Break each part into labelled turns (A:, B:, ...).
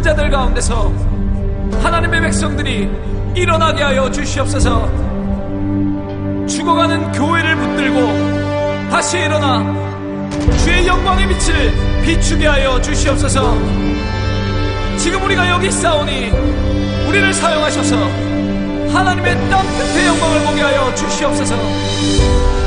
A: 모든 자들
B: 가운데서 하나님의 백성들이 일어나게 하여 주시옵소서. 죽어가는 교회를 붙들고 다시 일어나 주의 영광의 빛을 비추게 하여 주시옵소서. 지금 우리가 여기 있사오니 우리를 사용하셔서 하나님의 땅 끝의 영광을 보게 하여 주시옵소서.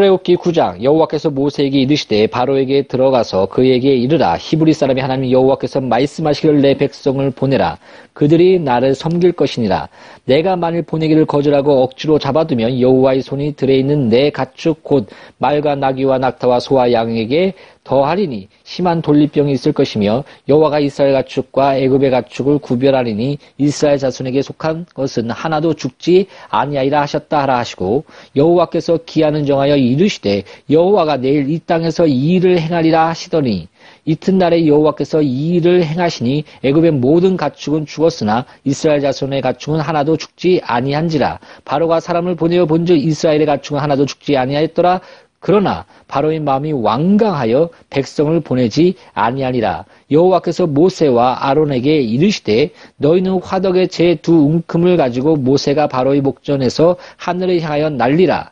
C: 출애굽기 9장 여호와께서 모세에게 이르시되 바로에게 들어가서 그에게 이르라. 히브리 사람이 하나님 여호와께서 말씀하시기를 내 백성을 보내라 그들이 나를 섬길 것이니라. 내가 만일 보내기를 거절하고 억지로 잡아두면 여호와의 손이 들에 있는 내 가축 곧 말과 나귀와 낙타와 소와 양에게 더하리니 심한 돌리병이 있을 것이며 여호와가 이스라엘 가축과 애굽의 가축을 구별하리니 이스라엘 자손에게 속한 것은 하나도 죽지 아니하리라 하셨다 하라 하시고 여호와께서 기한을 정하여 이르시되 여호와가 내일 이 땅에서 이 일을 행하리라 하시더니 이튿날에 여호와께서 이 일을 행하시니 애굽의 모든 가축은 죽었으나 이스라엘 자손의 가축은 하나도 죽지 아니한지라 바로가 사람을 보내어 본즉 이스라엘의 가축은 하나도 죽지 아니하였더라 그러나 바로의 마음이 완강하여 백성을 보내지 아니하니라. 여호와께서 모세와 아론에게 이르시되 너희는 화덕의 제 두 웅큼을 가지고 모세가 바로의 목전에서 하늘을 향하여 날리라.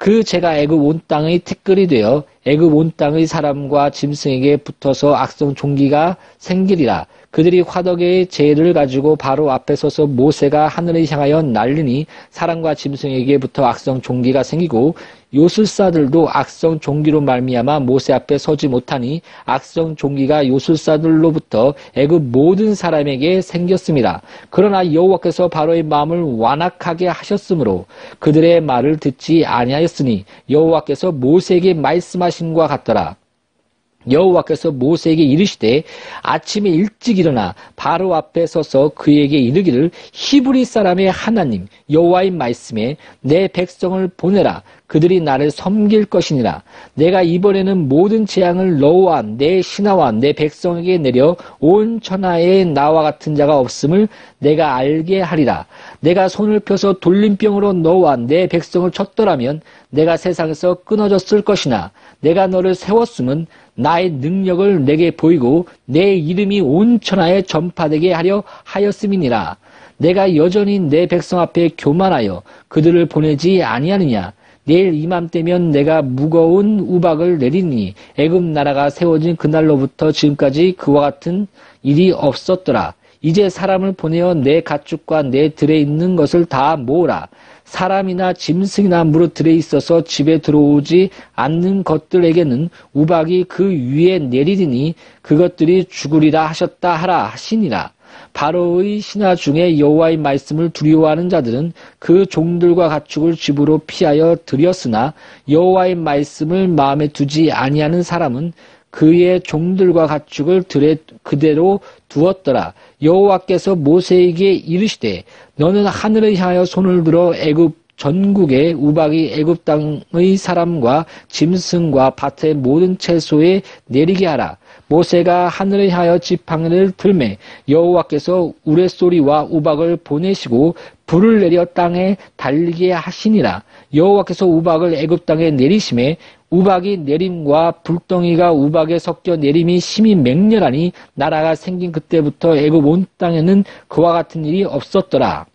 C: 그 제가 애굽 온 땅의 티끌이 되어 애굽 온 땅의 사람과 짐승에게 붙어서 악성 종기가 생기리라. 그들이 화덕의 재를 가지고 바로 앞에 서서 모세가 하늘을 향하여 날리니 사람과 짐승에게 붙어 악성 종기가 생기고 요술사들도 악성 종기로 말미암아 모세 앞에 서지 못하니 악성 종기가 요술사들로부터 애굽 모든 사람에게 생겼습니다. 그러나 여호와께서 바로의 마음을 완악하게 하셨으므로 그들의 말을 듣지 아니하였으니 여호와께서 모세에게 말씀하신과 같더라. 여호와께서 모세에게 이르시되 아침에 일찍 일어나 바로 앞에 서서 그에게 이르기를 히브리 사람의 하나님 여호와의 말씀에 내 백성을 보내라. 그들이 나를 섬길 것이니라. 내가 이번에는 모든 재앙을 너와 내 신하와 내 백성에게 내려 온 천하에 나와 같은 자가 없음을 내가 알게 하리라. 내가 손을 펴서 돌림병으로 너와 내 백성을 쳤더라면 내가 세상에서 끊어졌을 것이나 내가 너를 세웠음은 나의 능력을 내게 보이고 내 이름이 온 천하에 전파되게 하려 하였음이니라. 내가 여전히 내 백성 앞에 교만하여 그들을 보내지 아니하느냐. 내일 이맘때면 내가 무거운 우박을 내리니 애굽 나라가 세워진 그날로부터 지금까지 그와 같은 일이 없었더라. 이제 사람을 보내어 내 가축과 내 들에 있는 것을 다 모으라. 사람이나 짐승이나 무릇 들에 있어서 집에 들어오지 않는 것들에게는 우박이 그 위에 내리리니 그것들이 죽으리라 하셨다 하라 하시니라. 바로의 신하 중에 여호와의 말씀을 두려워하는 자들은 그 종들과 가축을 집으로 피하여 들였으나 여호와의 말씀을 마음에 두지 아니하는 사람은 그의 종들과 가축을 들에 그대로 두었더라. 여호와께서 모세에게 이르시되 너는 하늘을 향하여 손을 들어 애굽 전국의 우박이 애굽 땅의 사람과 짐승과 밭의 모든 채소에 내리게 하라. 모세가 하늘을 향하여 지팡이를 들매 여호와께서 우레소리와 우박을 보내시고 불을 내려 땅에 달리게 하시니라. 여호와께서 우박을 애굽 땅에 내리심에 우박이 내림과 불덩이가 우박에 섞여 내림이 심히 맹렬하니 나라가 생긴 그때부터 애굽 온 땅에는 그와 같은 일이 없었더라.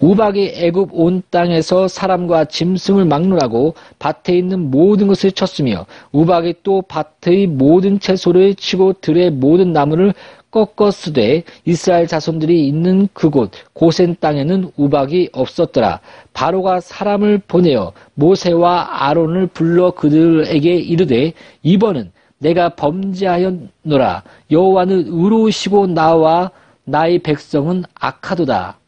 C: 우박이 애굽 온 땅에서 사람과 짐승을 막느라고 밭에 있는 모든 것을 쳤으며 우박이 또 밭의 모든 채소를 치고 들의 모든 나무를 꺾었으되 이스라엘 자손들이 있는 그곳 고센 땅에는 우박이 없었더라. 바로가 사람을 보내어 모세와 아론을 불러 그들에게 이르되 이번은 내가 범죄하였노라. 여호와는 의로우시고 나와 나의 백성은 악하도다.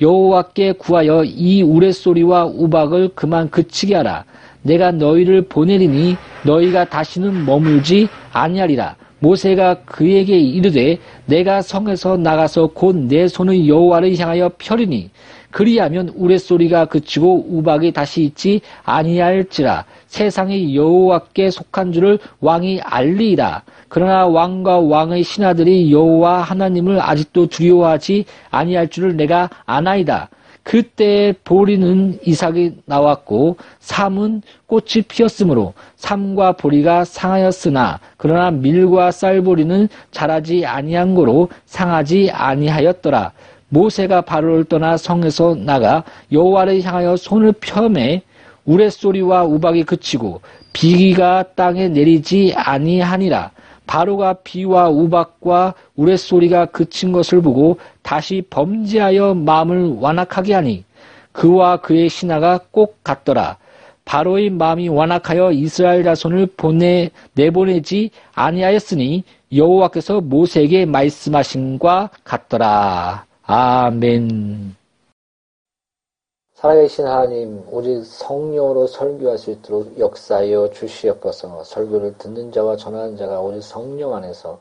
C: 여호와께 구하여 이 우레소리와 우박을 그만 그치게 하라. 내가 너희를 보내리니 너희가 다시는 머물지 아니하리라. 모세가 그에게 이르되 내가 성에서 나가서 곧 내 손을 여호와를 향하여 펴리니 그리하면 우레소리가 그치고 우박이 다시 있지 아니할지라 세상이 여호와께 속한 줄을 왕이 알리이다. 그러나 왕과 왕의 신하들이 여호와 하나님을 아직도 두려워하지 아니할 줄을 내가 아나이다. 그때 보리는 이삭이 나왔고 삼은 꽃이 피었으므로 삼과 보리가 상하였으나 그러나 밀과 쌀보리는 자라지 아니한 고로 상하지 아니하였더라. 모세가 바로를 떠나 성에서 나가 여호와를 향하여 손을 펴매 우레소리와 우박이 그치고 비가 땅에 내리지 아니하니라. 바로가 비와 우박과 우레소리가 그친 것을 보고 다시 범죄하여 마음을 완악하게 하니 그와 그의 신하가 꼭 같더라. 바로의 마음이 완악하여 이스라엘 자손을 보내 내보내지 아니하였으니 여호와께서 모세에게 말씀하신과 같더라. 아멘. 살아계신 하나님, 오직 성령으로 설교할 수 있도록 역사하여 주시옵소서. 설교를 듣는 자와 전하는 자가 오직 성령 안에서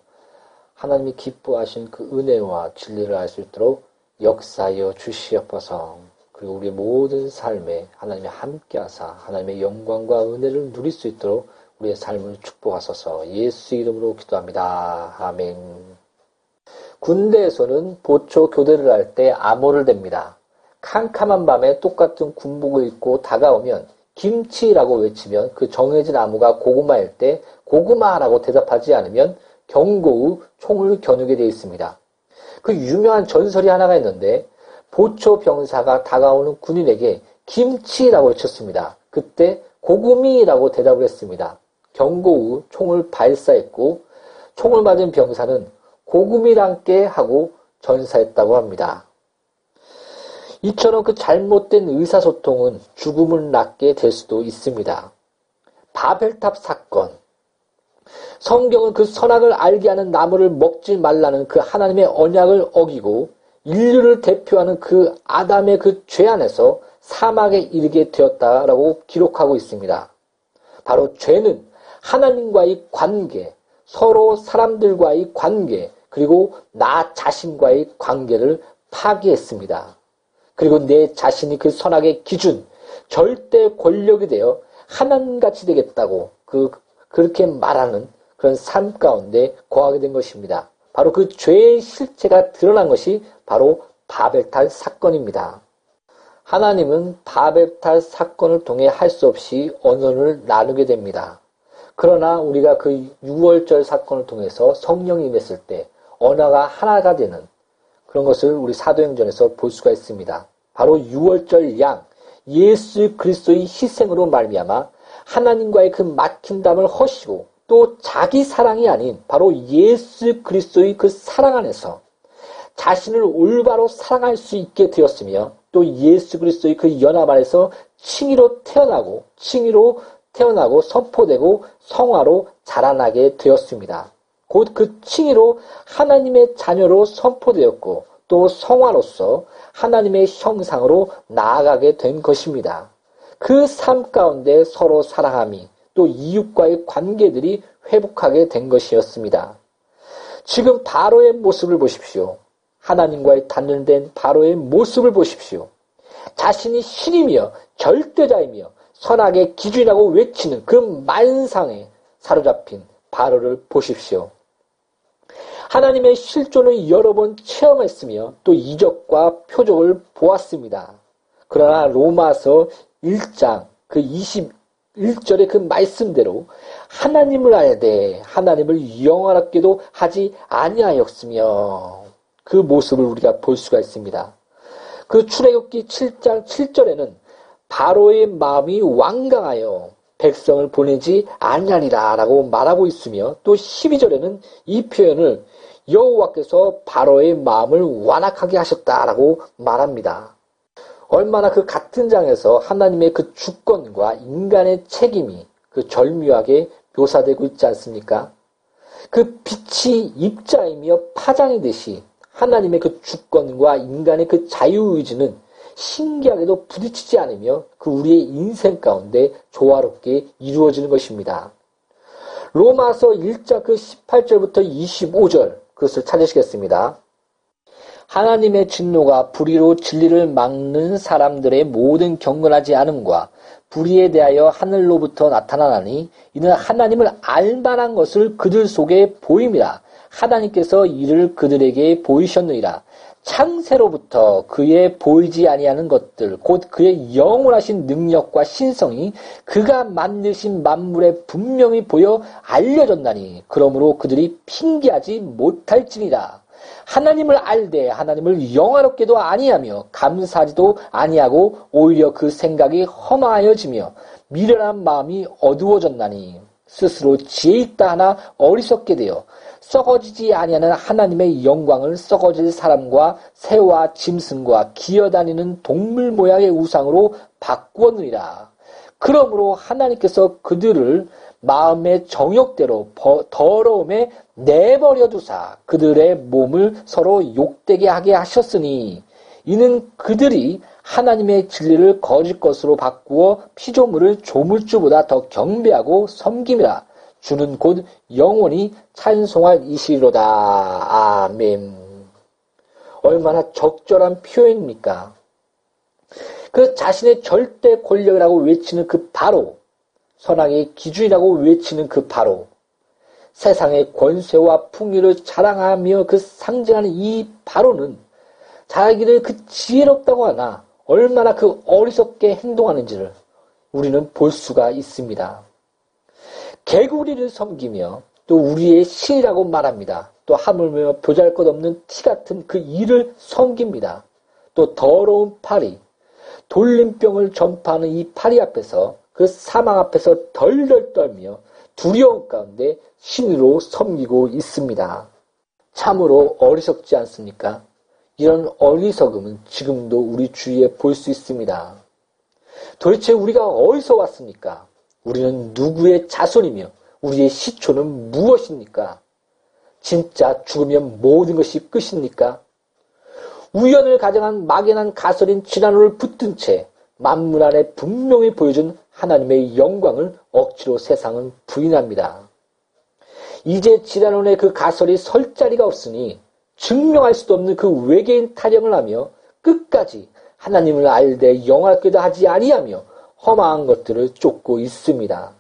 C: 하나님이 기뻐하신 그 은혜와 진리를 알 수 있도록 역사하여 주시옵소서. 그리고 우리 모든 삶에 하나님이 함께하사 하나님의 영광과 은혜를 누릴 수 있도록 우리의 삶을 축복하소서. 예수 이름으로 기도합니다. 아멘. 군대에서는 보초 교대를 할 때 암호를 댑니다. 캄캄한 밤에 똑같은 군복을 입고 다가오면 김치라고 외치면 그 정해진 암호가 고구마일 때 고구마라고 대답하지 않으면 경고 후 총을 겨누게 되어 있습니다. 그 유명한 전설이 하나가 있는데 보초 병사가 다가오는 군인에게 김치라고 외쳤습니다. 그때 고구미라고 대답을 했습니다. 경고 후 총을 발사했고 총을 맞은 병사는 고구미랑께 하고 전사했다고 합니다. 이처럼 그 잘못된 의사소통은 죽음을 낳게 될 수도 있습니다. 바벨탑 사건. 성경은 그 선악을 알게 하는 나무를 먹지 말라는 그 하나님의 언약을 어기고 인류를 대표하는 그 아담의 그 죄 안에서 사막에 이르게 되었다라고 기록하고 있습니다. 바로 죄는 하나님과의 관계, 서로 사람들과의 관계, 그리고 나 자신과의 관계를 파괴했습니다. 그리고 내 자신이 그 선악의 기준, 절대 권력이 되어 하나님같이 되겠다고 그, 그렇게 말하는 그런 삶 가운데 거하게 된 것입니다. 바로 그 죄의 실체가 드러난 것이 바로 바벨탈 사건입니다. 하나님은 바벨탈 사건을 통해 할 수 없이 언어를 나누게 됩니다. 그러나 우리가 그 6월절 사건을 통해서 성령이 임했을 때 언어가 하나가 되는 그런 것을 우리 사도행전에서 볼 수가 있습니다. 바로 6월절 양 예수 그리스도의 희생으로 말미암아 하나님과의 그 막힌 담을 허시고 또 자기 사랑이 아닌 바로 예수 그리스도의 그 사랑 안에서 자신을 올바로 사랑할 수 있게 되었으며 또 예수 그리스도의 그 연합 안에서 칭의로 태어나고 칭의로 태어나고 선포되고 성화로 자라나게 되었습니다. 곧 그 칭의로 하나님의 자녀로 선포되었고 또 성화로서 하나님의 형상으로 나아가게 된 것입니다. 그 삶 가운데 서로 사랑함이 또 이웃과의 관계들이 회복하게 된 것이었습니다. 지금 바로의 모습을 보십시오. 하나님과의 단련된 바로의 모습을 보십시오. 자신이 신이며 절대자이며 선악의 기준이라고 외치는 그 만상에 사로잡힌 바로를 보십시오. 하나님의 실존을 여러 번 체험했으며 또 이적과 표적을 보았습니다. 그러나 로마서 1장 그 21절의 그 말씀대로 하나님을 알되 하나님을 영원하게도 하지 아니하였으며 그 모습을 우리가 볼 수가 있습니다. 그 출애굽기 7장 7절에는 바로의 마음이 완강하여 백성을 보내지 아니하리라라고 말하고 있으며 또 12절에는 이 표현을 여호와께서 바로의 마음을 완악하게 하셨다라고 말합니다. 얼마나 그 같은 장에서 하나님의 그 주권과 인간의 책임이 그 절묘하게 묘사되고 있지 않습니까? 그 빛이 입자이며 파장이듯이 하나님의 그 주권과 인간의 그 자유의지는 신기하게도 부딪히지 않으며 그 우리의 인생 가운데 조화롭게 이루어지는 것입니다. 로마서 1장 그 18절부터 25절 그것을 찾으시겠습니다. 하나님의 진노가 불의로 진리를 막는 사람들의 모든 경건하지 않음과 불의에 대하여 하늘로부터 나타나나니 이는 하나님을 알만한 것을 그들 속에 보임이라 하나님께서 이를 그들에게 보이셨느니라 창세로부터 그의 보이지 아니하는 것들 곧 그의 영원하신 능력과 신성이 그가 만드신 만물에 분명히 보여 알려졌나니 그러므로 그들이 핑계하지 못할지니라. 하나님을 알되 하나님을 영화롭게도 아니하며 감사하지도 아니하고 오히려 그 생각이 허망하여지며 미련한 마음이 어두워졌나니 스스로 지혜 있다 하나 어리석게 되어 썩어지지 아니하는 하나님의 영광을 썩어질 사람과 새와 짐승과 기어다니는 동물 모양의 우상으로 바꾸었느니라. 그러므로 하나님께서 그들을 마음의 정욕대로 버- 더러움에 내버려 두사 그들의 몸을 서로 욕되게 하게 하셨으니 이는 그들이 하나님의 진리를 거짓 것으로 바꾸어 피조물을 조물주보다 더 경배하고 섬김이라 주는 곧 영원히 찬송할 이시로다. 아멘. 얼마나 적절한 표현입니까? 그 자신의 절대 권력이라고 외치는 그 바로, 선악의 기준이라고 외치는 그 바로, 세상의 권세와 풍요를 자랑하며 그 상징하는 이 바로는 자기를 그 지혜롭다고 하나 얼마나 그 어리석게 행동하는지를 우리는 볼 수가 있습니다. 개구리를 섬기며 또 우리의 신이라고 말합니다. 또 하물며 보잘것없는 티 같은 그 이를 섬깁니다. 또 더러운 파리, 돌림병을 전파하는 이 파리 앞에서 그 사망 앞에서 덜덜 떨며 두려움 가운데 신으로 섬기고 있습니다. 참으로 어리석지 않습니까? 이런 어리석음은 지금도 우리 주위에 볼 수 있습니다. 도대체 우리가 어디서 왔습니까? 우리는 누구의 자손이며 우리의 시초는 무엇입니까? 진짜 죽으면 모든 것이 끝입니까? 우연을 가정한 막연한 가설인 지난호를 붙든 채 만물 안에 분명히 보여준 하나님의 영광을 억지로 세상은 부인합니다. 이제 지난원의 그 가설이 설 자리가 없으니 증명할 수도 없는 그 외계인 타령을 하며 끝까지 하나님을 알되 영화께도 하지 아니하며 험한 것들을 쫓고 있습니다.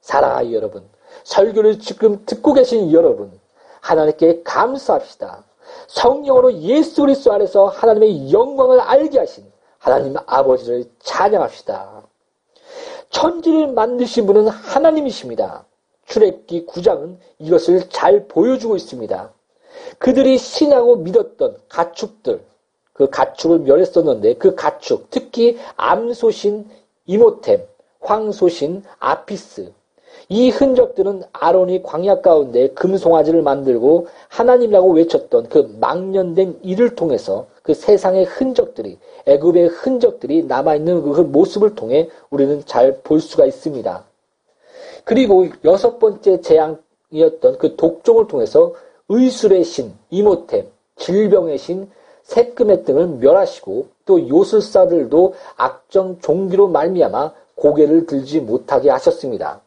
C: 사랑하는 여러분, 설교를 지금 듣고 계신 여러분, 하나님께 감사합시다. 성령으로 예수 그리스도 안에서 하나님의 영광을 알게 하신 하나님 아버지를 찬양합시다. 천지를 만드신 분은 하나님이십니다. 출애굽기 9장은 이것을 잘 보여주고 있습니다. 그들이 신하고 믿었던 가축들, 그 가축을 멸했었는데 그 가축, 특히 암소신 이모템, 황소신 아피스, 이 흔적들은 아론이 광야 가운데 금송아지를 만들고 하나님이라고 외쳤던 그 망년된 일을 통해서 그 세상의 흔적들이 애굽의 흔적들이 남아있는 그 모습을 통해 우리는 잘 볼 수가 있습니다. 그리고 여섯 번째 재앙이었던 그 독종을 통해서 의술의 신, 이모템, 질병의 신, 새끄매 등을 멸하시고 또 요술사들도 악정 종기로 말미암아 고개를 들지 못하게 하셨습니다.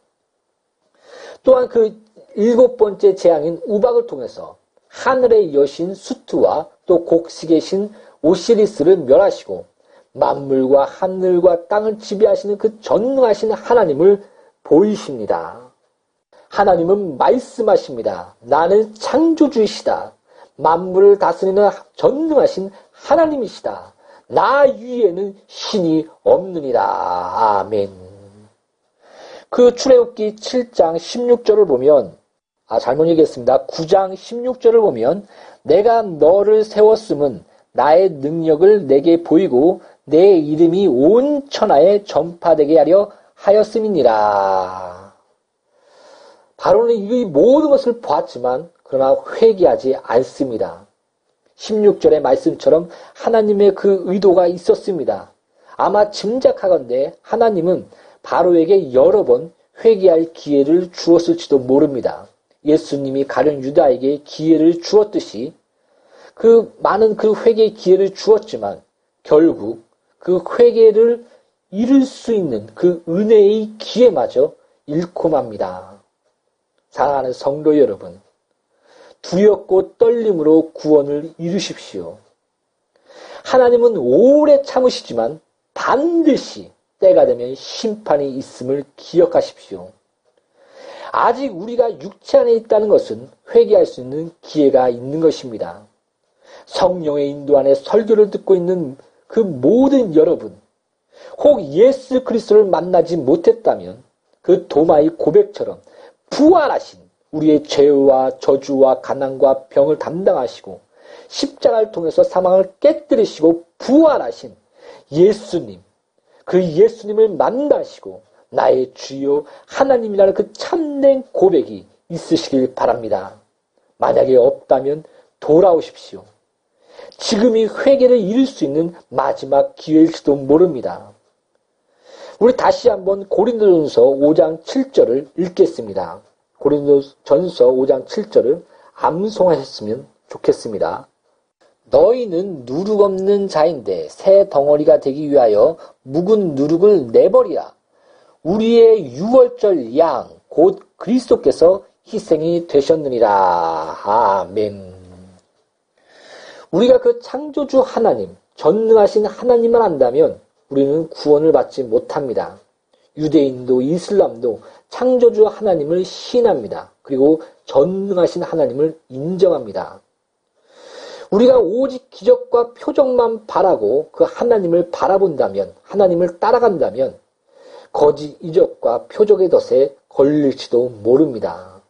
C: 또한 그 일곱 번째 재앙인 우박을 통해서 하늘의 여신 수트와 또 곡식의 신 오시리스를 멸하시고 만물과 하늘과 땅을 지배하시는 그 전능하신 하나님을 보이십니다. 하나님은 말씀하십니다. 나는 창조주이시다. 만물을 다스리는 전능하신 하나님이시다. 나 위에는 신이 없느니라. 아멘. 그 출애굽기 7장 16절을 보면 아 잘못 얘기했습니다. 9장 16절을 보면 내가 너를 세웠음은 나의 능력을 내게 보이고 내 이름이 온 천하에 전파되게 하려 하였음이니라. 바로는 이 모든 것을 보았지만 그러나 회개하지 않습니다. 16절의 말씀처럼 하나님의 그 의도가 있었습니다. 아마 짐작하건대 하나님은 바로에게 여러 번 회개할 기회를 주었을지도 모릅니다. 예수님이 가련 유다에게 기회를 주었듯이 그 많은 그 회개의 기회를 주었지만 결국 그 회개를 이룰 수 있는 그 은혜의 기회마저 잃고 맙니다. 사랑하는 성도 여러분, 두렵고 떨림으로 구원을 이루십시오. 하나님은 오래 참으시지만 반드시 때가 되면 심판이 있음을 기억하십시오. 아직 우리가 육체 안에 있다는 것은 회개할 수 있는 기회가 있는 것입니다. 성령의 인도 안에 설교를 듣고 있는 그 모든 여러분, 혹 예수 그리스도를 만나지 못했다면 그 도마의 고백처럼 부활하신 우리의 죄와 저주와 가난과 병을 담당하시고 십자가를 통해서 사망을 깨뜨리시고 부활하신 예수님, 그 예수님을 만나시고 나의 주요 하나님이라는 그 참된 고백이 있으시길 바랍니다. 만약에 없다면 돌아오십시오. 지금이 회개를 이룰 수 있는 마지막 기회일지도 모릅니다. 우리 다시 한번 고린도전서 5장 7절을 읽겠습니다. 고린도전서 5장 7절을 암송하셨으면 좋겠습니다. 너희는 누룩 없는 자인데 새 덩어리가 되기 위하여 묵은 누룩을 내버리라. 우리의 유월절 양 곧 그리스도께서 희생이 되셨느니라. 아멘. 우리가 그 창조주 하나님, 전능하신 하나님만 안다면 우리는 구원을 받지 못합니다. 유대인도 이슬람도 창조주 하나님을 신합니다. 그리고 전능하신 하나님을 인정합니다. 우리가 오직 기적과 표적만 바라고 그 하나님을 바라본다면, 하나님을 따라간다면, 거짓 이적과 표적의 덫에 걸릴지도 모릅니다.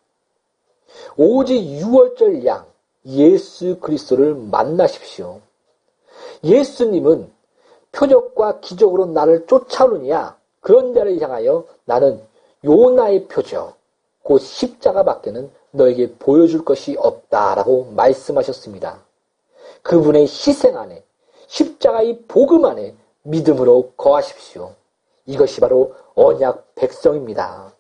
C: 오직 유월절 양, 예수 그리스도를 만나십시오. 예수님은 표적과 기적으로 나를 쫓아오느냐? 그런 자를 향하여 나는 요나의 표적, 곧 십자가 밖에는 너에게 보여줄 것이 없다라고 말씀하셨습니다. 그분의 희생 안에, 십자가의 복음 안에 믿음으로 거하십시오. 이것이 바로 언약 백성입니다.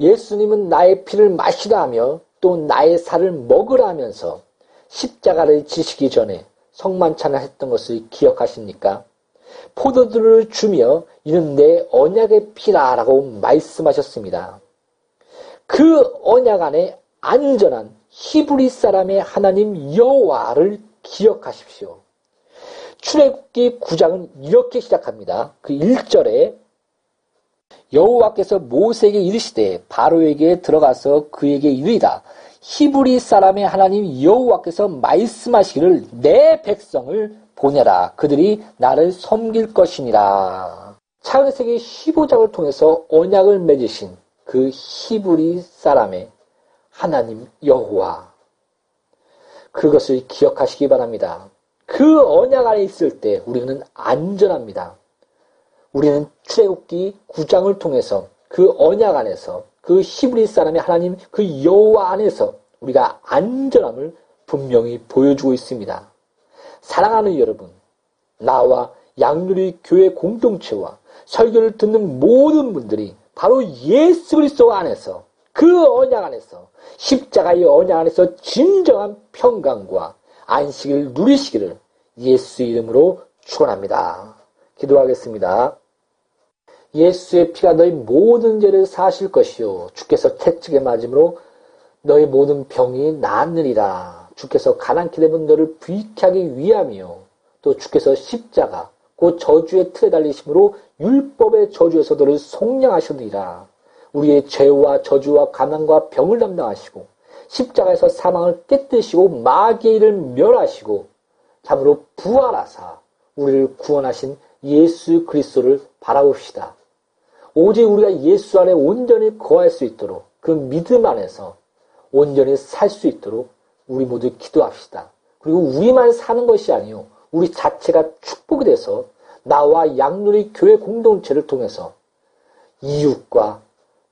C: 예수님은 나의 피를 마시라 하며 또 나의 살을 먹으라 하면서 십자가를 지시기 전에 성만찬을 했던 것을 기억하십니까? 포도들을 주며 이는 내 언약의 피라라고 말씀하셨습니다. 그 언약 안에 안전한 히브리 사람의 하나님 여호와를 기억하십시오. 출애굽기 9장은 이렇게 시작합니다. 그 1절에 여호와께서 모세에게 이르시되 바로에게 들어가서 그에게 이르이다. 히브리 사람의 하나님 여호와께서 말씀하시기를 내 백성을 보내라. 그들이 나를 섬길 것이니라. 창세기 15장을 통해서 언약을 맺으신 그 히브리 사람의 하나님 여호와. 그것을 기억하시기 바랍니다. 그 언약 안에 있을 때 우리는 안전합니다. 우리는 출애굽기 9장을 통해서 그 언약 안에서 그 히브리 사람의 하나님 그 여호와 안에서 우리가 안전함을 분명히 보여주고 있습니다. 사랑하는 여러분, 나와 양누리 교회 공동체와 설교를 듣는 모든 분들이 바로 예수 그리스도 안에서 그 언약 안에서 십자가의 언약 안에서 진정한 평강과 안식을 누리시기를 예수 이름으로 축원합니다. 기도하겠습니다. 예수의 피가 너희 모든 죄를 사실 것이요 주께서 채찍에 맞음으로 너희 모든 병이 낫느니라. 주께서 가난케 되면 너를 부익게 하기 위함이요 또 주께서 십자가 곧 저주의 틀에 달리심으로 율법의 저주에서 너를 속량하셨느니라. 우리의 죄와 저주와 가난과 병을 담당하시고 십자가에서 사망을 깨뜨시고 일을 멸하시고 참으로 부활하사 우리를 구원하신 예수 그리스도를 바라봅시다. 오직 우리가 예수 안에 온전히 거할 수 있도록 그 믿음 안에서 온전히 살 수 있도록 우리 모두 기도합시다. 그리고 우리만 사는 것이 아니요 우리 자체가 축복이 돼서 나와 양누리 교회 공동체를 통해서 이웃과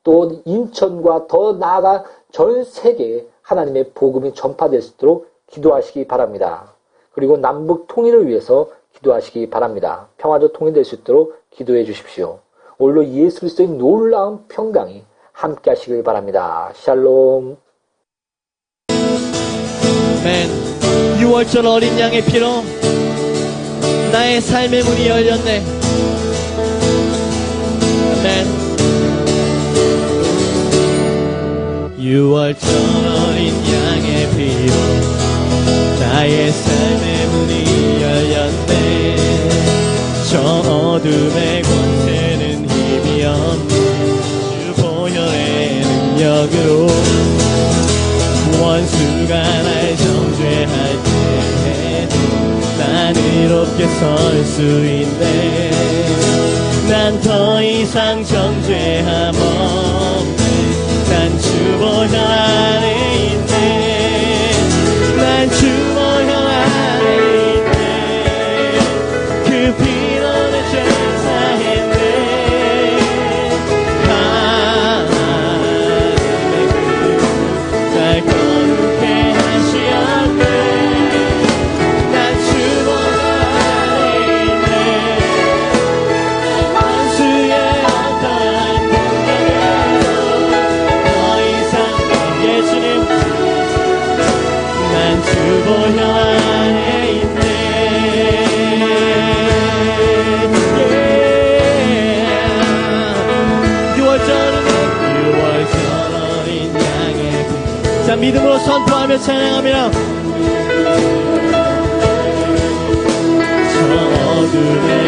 C: 또 인천과 더 나아가 전 세계에 하나님의 복음이 전파될 수 있도록 기도하시기 바랍니다. 그리고 남북 통일을 위해서 기도하시기 바랍니다. 평화적 통일될 수 있도록 기도해 주십시오. 오늘로 예수 그리스도의 놀라운 평강이 함께 하시길 바랍니다. 샬롬.
B: 아멘. 6월절 어린 양의 피로 나의 삶의 문이 열렸네. 아멘. 6월절 어린 양의 피로 나의 삶의 문이 열렸네. 저 어둠의 권세는 힘이 없네. 주 보혈의 능력으로 원수가 날 이롭게 설 수 있네. 난 더 이상 정죄함 없네. 난 주보혈 안 믿음으로 선포하며 찬양합니다. 저 어둠의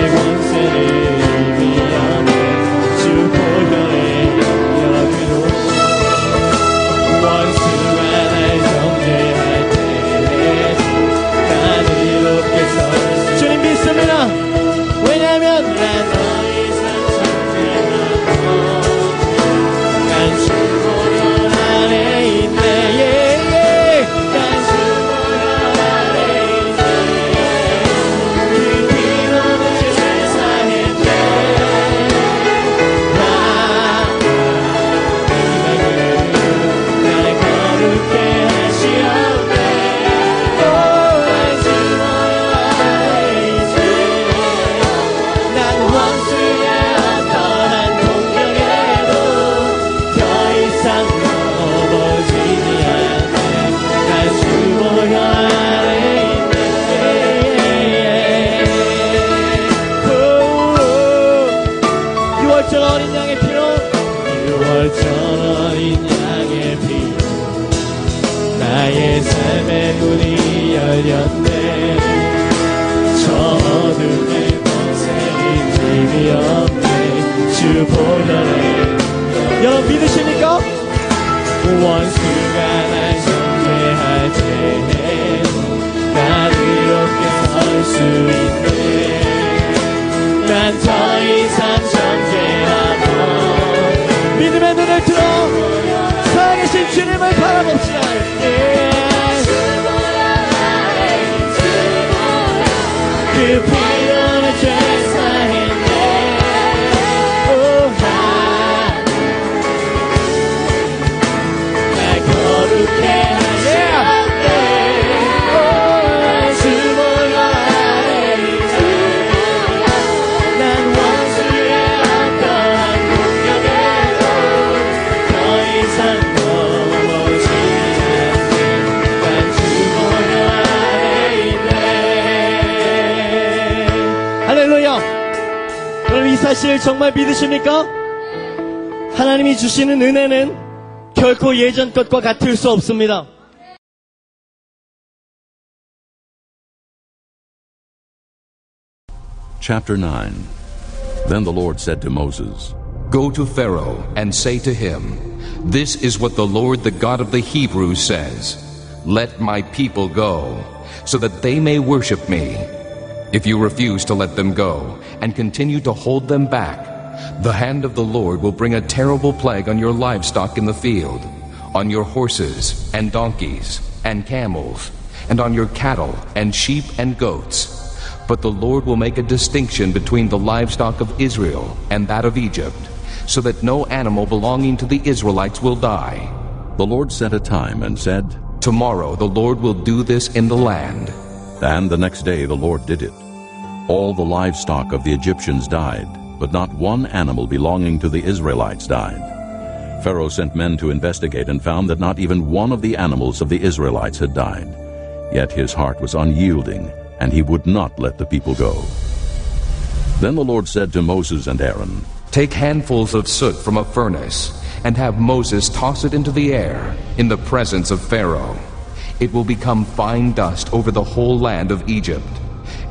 B: 사실 정말 믿으십니까? 하나님이 주시는 은혜는 결코 예전 것과 같을 수 없습니다
D: Chapter 9 Then the Lord said to Moses,
E: Go to Pharaoh and say to him, This is what the Lord, the God of the Hebrews, says Let my people go, so that they may worship me. If you refuse to let them go and continue to hold them back, the hand of the Lord will bring a terrible plague on your livestock in the field, on your horses and donkeys and camels, and on your cattle and sheep and goats. But the Lord will make a distinction between the livestock of Israel and that of Egypt, so that no animal belonging to the Israelites will die.
D: The Lord set a time and said,
E: Tomorrow the Lord will do this in the land.
D: And the next day the Lord did it. All the livestock of the Egyptians died, but not one animal belonging to the Israelites died. Pharaoh sent men to investigate and found that not even one of the animals of the Israelites had died. Yet his heart was unyielding, and he would not let the people go. Then the Lord said to Moses and Aaron,
E: Take handfuls of soot from a furnace, and have Moses toss it into the air in the presence of Pharaoh. It will become fine dust over the whole land of Egypt,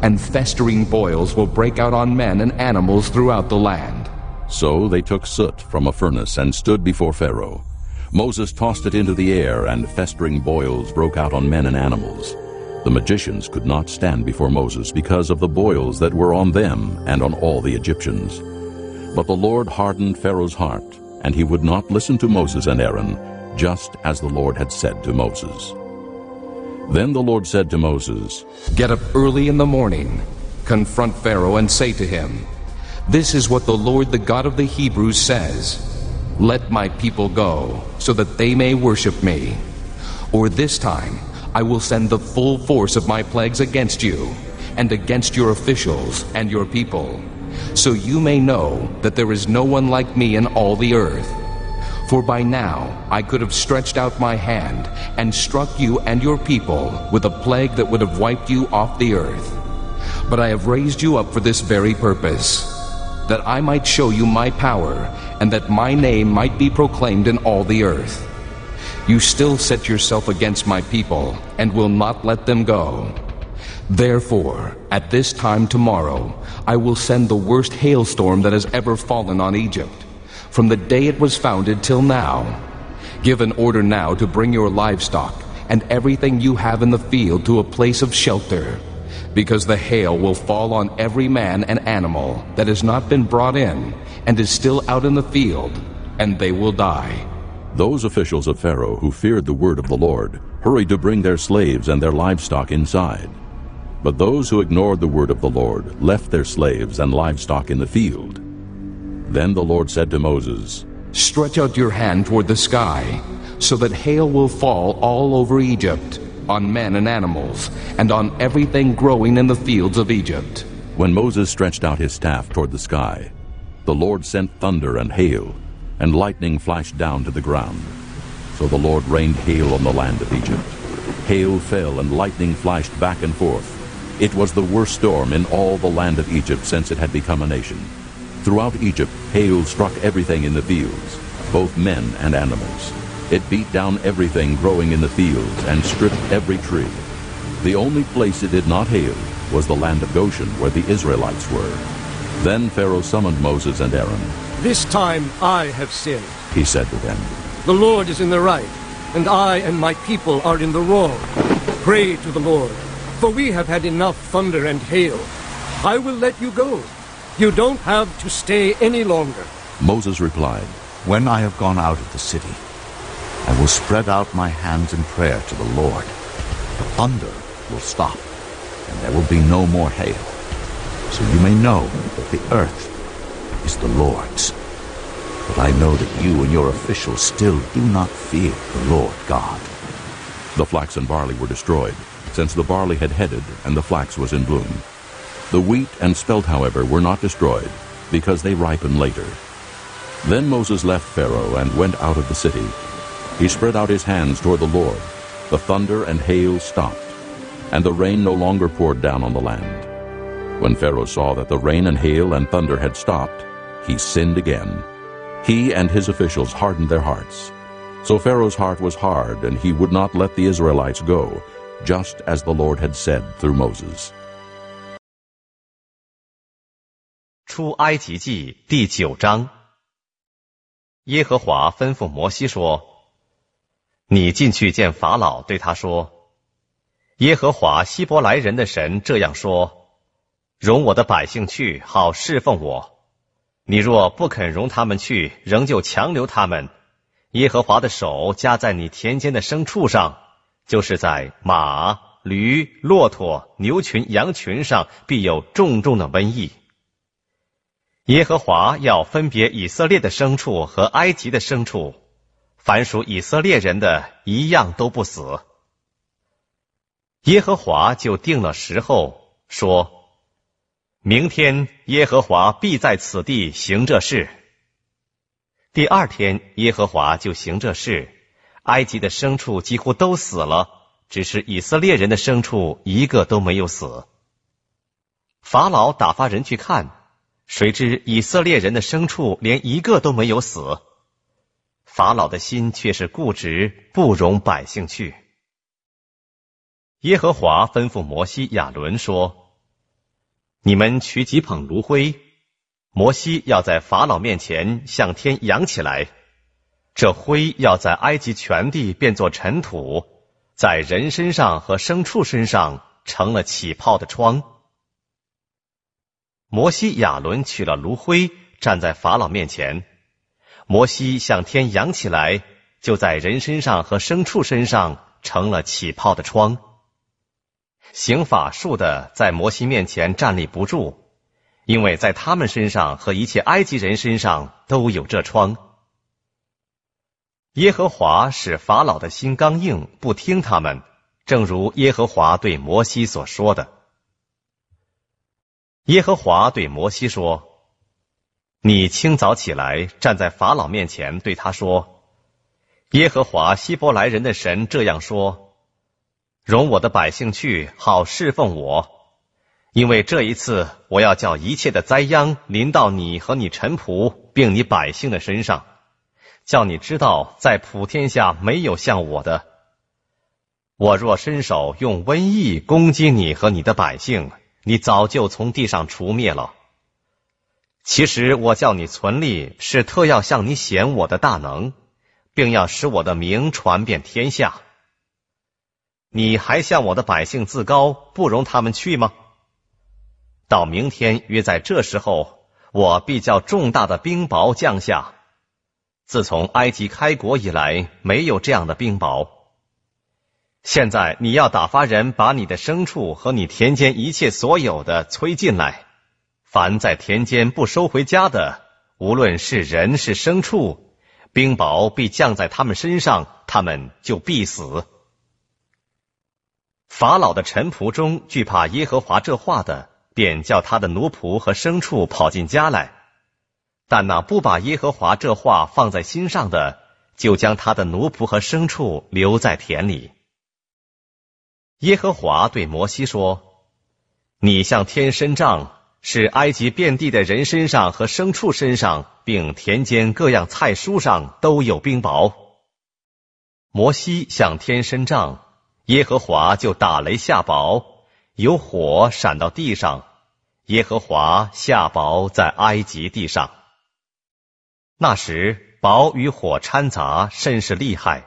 E: and festering boils will break out on men and animals throughout the land.
D: So they took soot from a furnace and stood before Pharaoh. Moses tossed it into the air, and festering boils broke out on men and animals. The magicians could not stand before Moses because of the boils that were on them and on all the Egyptians. But the Lord hardened Pharaoh's heart, and he would not listen to Moses and Aaron, just as the Lord had said to Moses. Then the Lord said to Moses,
E: Get up early in the morning, confront Pharaoh, and say to him, This is what the Lord, the God of the Hebrews, says Let my people go, so that they may worship me. Or this time I will send the full force of my plagues against you, and against your officials and your people, so you may know that there is no one like me in all the earth. For by now I could have stretched out my hand and struck you and your people with a plague that would have wiped you off the earth. But I have raised you up for this very purpose, that I might show you my power, and that my name might be proclaimed in all the earth. you still set yourself against my people and will not let them go. Therefore, at this time tomorrow, I will send the worst hailstorm that has ever fallen on Egypt, from the day it was founded till now. Give an order now to bring your livestock and everything you have in the field to a place of shelter, because the hail will fall on every man and animal that has not been brought in and is still out in the field, and they will die.
D: Those officials of Pharaoh who feared the word of the Lord hurried to bring their slaves and their livestock inside. But those who ignored the word of the Lord left their slaves and livestock in the field. Then the Lord said to Moses,
E: Stretch out your hand toward the sky, so that hail will fall all over Egypt, on men and animals, and on everything growing in the fields of Egypt.
D: When Moses stretched out his staff toward the sky, the Lord sent thunder and hail, and lightning flashed down to the ground. So the Lord rained hail on the land of Egypt. Hail fell and lightning flashed back and forth. It was the worst storm in all the land of Egypt since it had become a nation. Throughout Egypt, hail struck everything in the fields, both men and animals. It beat down everything growing in the fields and stripped every tree. The only place it did not hail was the land of Goshen, where the Israelites were. Then Pharaoh summoned Moses and Aaron.
F: This time I have sinned.
D: He said to them,
F: The Lord is in the right, and I and my people are in the wrong. Pray to the Lord, for we have had enough thunder and hail. I will let you go. You don't have to stay any longer.
D: Moses replied,
G: When I have gone out of the city, I will spread out my hands in prayer to the Lord. The thunder will stop, and there will be no more hail. So you may know that the earth is the Lord's. But I know that you and your officials still do not fear the Lord God.
D: The flax and barley were destroyed, since the barley had headed and the flax was in bloom. The wheat and spelt, however, were not destroyed, because they ripen later. Then Moses left Pharaoh and went out of the city. He spread out his hands toward the Lord. The thunder and hail stopped, and the rain no longer poured down on the land. When Pharaoh saw that the rain and hail and thunder had stopped, he sinned again. He and his officials hardened their hearts. So Pharaoh's heart was hard, and he would not let the Israelites go, just as the Lord had said through Moses.
H: 出埃及记第九章，耶和华吩咐摩西说：“你进去见法老，对他说：耶和华希伯来人的神这样说：容我的百姓去，好侍奉我。你若不肯容他们去，仍旧强留他们，耶和华的手加在你田间的牲畜上，就是在马、驴、骆驼、牛群、羊群上，必有重重的瘟疫。”耶和华要分别以色列的牲畜和埃及的牲畜，凡属以色列人的，一样都不死。耶和华就定了时候，说：明天耶和华必在此地行这事。第二天，耶和华就行这事，埃及的牲畜几乎都死了，只是以色列人的牲畜一个都没有死。法老打发人去看。谁知以色列人的牲畜连一个都没有死，法老的心却是固执，不容百姓去。耶和华吩咐摩西、亚伦说：“你们取几捧炉灰，摩西要在法老面前向天扬起来，这灰要在埃及全地变作尘土，在人身上和牲畜身上成了起泡的疮。”摩西、亚伦取了炉灰，站在法老面前。摩西向天扬起来，就在人身上和牲畜身上成了起泡的疮。行法术的在摩西面前站立不住，因为在他们身上和一切埃及人身上都有这疮。耶和华使法老的心刚硬，不听他们，正如耶和华对摩西所说的。耶和华对摩西说：“你清早起来，站在法老面前，对他说：‘耶和华希伯来人的神这样说：容我的百姓去，好侍奉我，因为这一次我要叫一切的灾殃临到你和你臣仆，并你百姓的身上，叫你知道，在普天下没有像我的。我若伸手用瘟疫攻击你和你的百姓，你早就从地上除灭了。其实我叫你存立，是特要向你显我的大能，并要使我的名传遍天下。你还向我的百姓自高，不容他们去吗？到明天约在这时候，我必叫重大的冰雹降下。自从埃及开国以来，没有这样的冰雹。现在你要打发人把你的牲畜和你田间一切所有的催进来。凡在田间不收回家的，无论是人是牲畜，冰雹必降在他们身上，他们就必死。法老的臣仆中惧怕耶和华这话的，便叫他的奴仆和牲畜跑进家来；但那不把耶和华这话放在心上的，就将他的奴仆和牲畜留在田里。耶和华对摩西说：“你向天伸杖。”使埃及遍地的人身上和牲畜身上，并田间各样菜蔬上都有冰雹。摩西向天伸杖，耶和华就打雷下雹，有火闪到地上，耶和华下雹在埃及地上。那时雹与火掺杂，甚是厉害。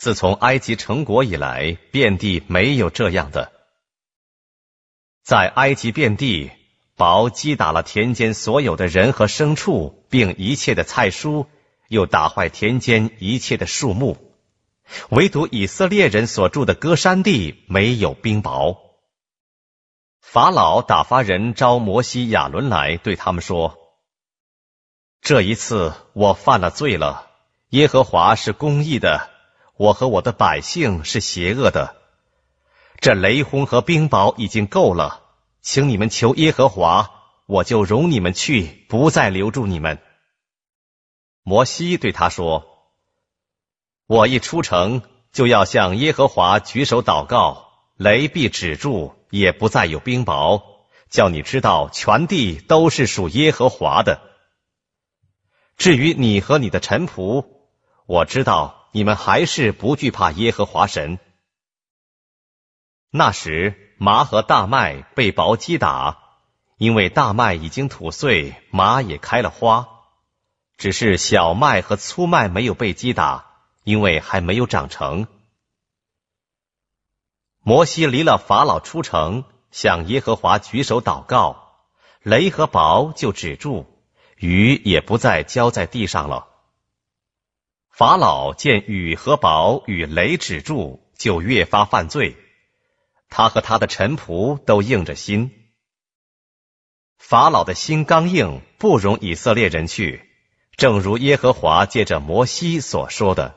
H: 自从埃及成国以来，遍地没有这样的。在埃及遍地。雹击打了田间所有的人和牲畜，并一切的菜蔬，又打坏田间一切的树木，唯独以色列人所住的歌山地没有冰雹。法老打发人招摩西、亚伦来，对他们说：“这一次我犯了罪了。耶和华是公义的，我和我的百姓是邪恶的。这雷轰和冰雹已经够了。”请你们求耶和华，我就容你们去，不再留住你们。摩西对他说：“我一出城，就要向耶和华举手祷告，雷必止住，也不再有冰雹，叫你知道全地都是属耶和华的。至于你和你的臣仆，我知道你们还是不惧怕耶和华神。那时。”麻和大麦被雹击打，因为大麦已经吐穗，麻也开了花，只是小麦和粗麦没有被击打，因为还没有长成。摩西离了法老出城，向耶和华举手祷告，雷和雹就止住，雨也不再浇在地上了。法老见雨和雹与雷止住，就越发犯罪。他和他的臣仆都硬着心。法老的心刚硬，不容以色列人去，正如耶和华借着摩西所说的。